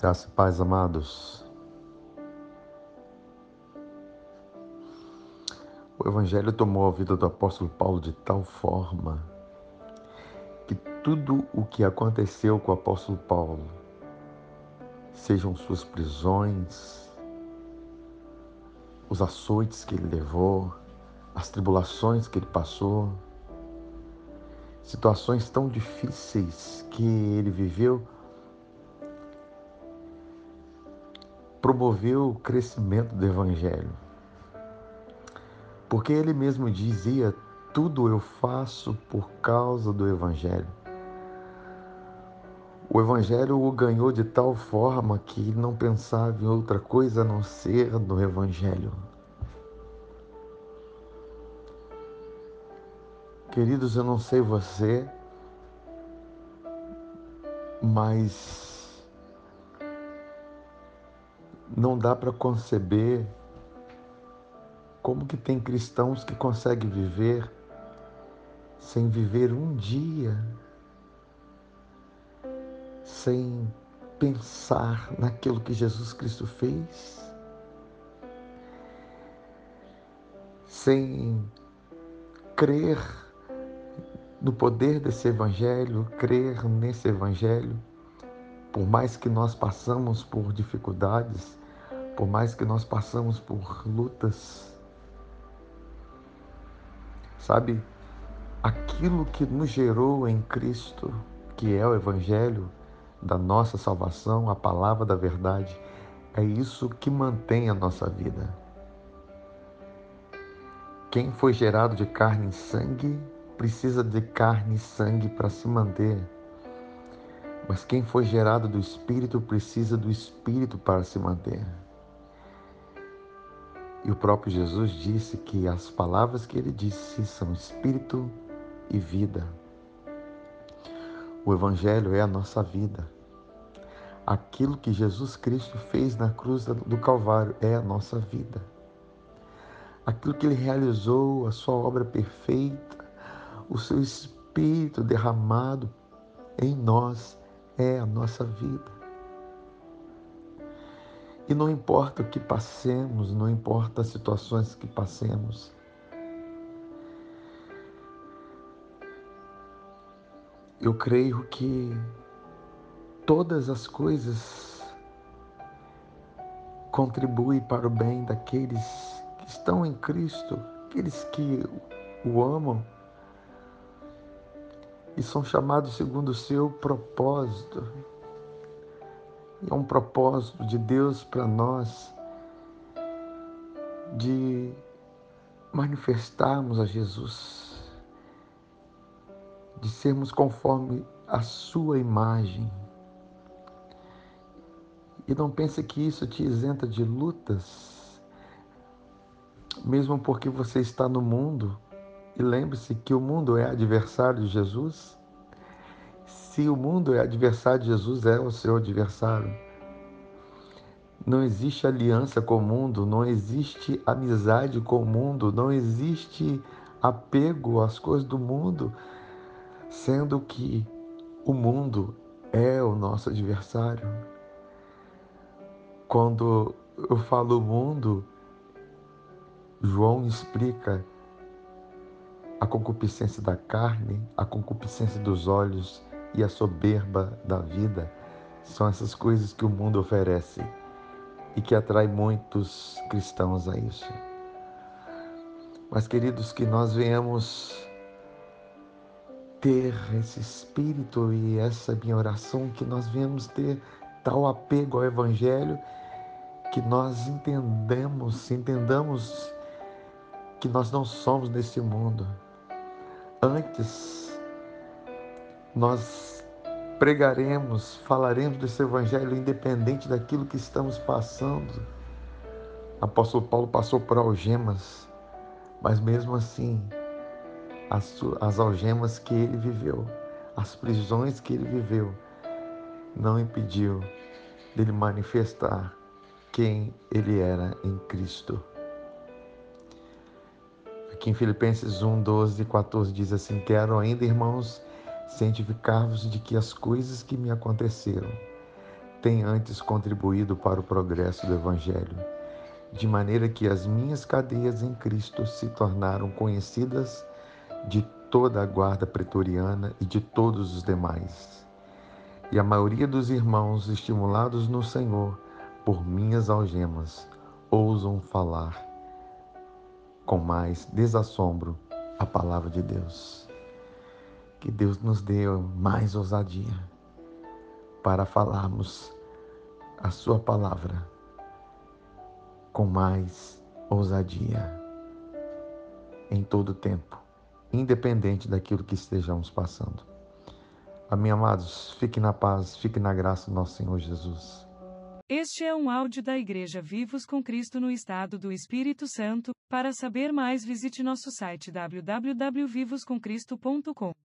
Graça e paz, amados. O Evangelho tomou a vida do apóstolo Paulo de tal forma que tudo o que aconteceu com o apóstolo Paulo, sejam suas prisões, os açoites que ele levou, as tribulações que ele passou, situações tão difíceis que ele viveu, promoveu o crescimento do Evangelho. Porque ele mesmo dizia: tudo eu faço por causa do Evangelho. O Evangelho o ganhou de tal forma que não pensava em outra coisa a não ser no Evangelho. Queridos, eu não sei você, mas não dá para conceber como que tem cristãos que conseguem viver sem viver um dia, sem pensar naquilo que Jesus Cristo fez, sem crer no poder desse evangelho, crer nesse evangelho, por mais que nós passamos por dificuldades, por mais que nós passamos por lutas, sabe, aquilo que nos gerou em Cristo, que é o Evangelho da nossa salvação, a palavra da verdade, é isso que mantém a nossa vida. Quem foi gerado de carne e sangue precisa de carne e sangue para se manter. Mas quem foi gerado do Espírito precisa do Espírito para se manter. E o próprio Jesus disse que as palavras que ele disse são espírito e vida. O Evangelho é a nossa vida. Aquilo que Jesus Cristo fez na cruz do Calvário é a nossa vida. Aquilo que ele realizou, a sua obra perfeita, o seu espírito derramado em nós é a nossa vida. E não importa o que passemos, não importa as situações que passemos, eu creio que todas as coisas contribuem para o bem daqueles que estão em Cristo, aqueles que o amam e são chamados segundo o seu propósito. É um propósito de Deus para nós de manifestarmos a Jesus, de sermos conforme a sua imagem. E não pense que isso te isenta de lutas, mesmo porque você está no mundo. E lembre-se que o mundo é adversário de Jesus. Se o mundo é adversário de Jesus, é o seu adversário. Não existe aliança com o mundo, não existe amizade com o mundo, não existe apego às coisas do mundo, sendo que o mundo é o nosso adversário. Quando eu falo mundo, João explica a concupiscência da carne, a concupiscência dos olhos e a soberba da vida são essas coisas que o mundo oferece e que atrai muitos cristãos a isso. Mas, queridos, que nós venhamos ter esse espírito e essa minha oração, que nós venhamos ter tal apego ao Evangelho, que nós entendemos, entendamos que nós não somos desse mundo. Antes, nós pregaremos, falaremos desse evangelho independente daquilo que estamos passando. Apóstolo Paulo passou por algemas, mas mesmo assim, as, as algemas que ele viveu, as prisões que ele viveu, não impediu dele manifestar quem ele era em Cristo. Aqui em Filipenses 1, 12 e 14 diz assim: Quero ainda, irmãos, cientificar-vos de que as coisas que me aconteceram tem antes contribuído para o progresso do Evangelho, de maneira que as minhas cadeias em Cristo se tornaram conhecidas de toda a guarda pretoriana e de todos os demais. E a maioria dos irmãos, estimulados no Senhor por minhas algemas, ousam falar com mais desassombro a palavra de Deus. Que Deus nos dê mais ousadia para falarmos a Sua palavra com mais ousadia em todo tempo, independente daquilo que estejamos passando. Amém, amados, fique na paz, fique na graça do nosso Senhor Jesus. Este é um áudio da Igreja Vivos com Cristo no Estado do Espírito Santo. Para saber mais, visite nosso site www.vivoscomcristo.com.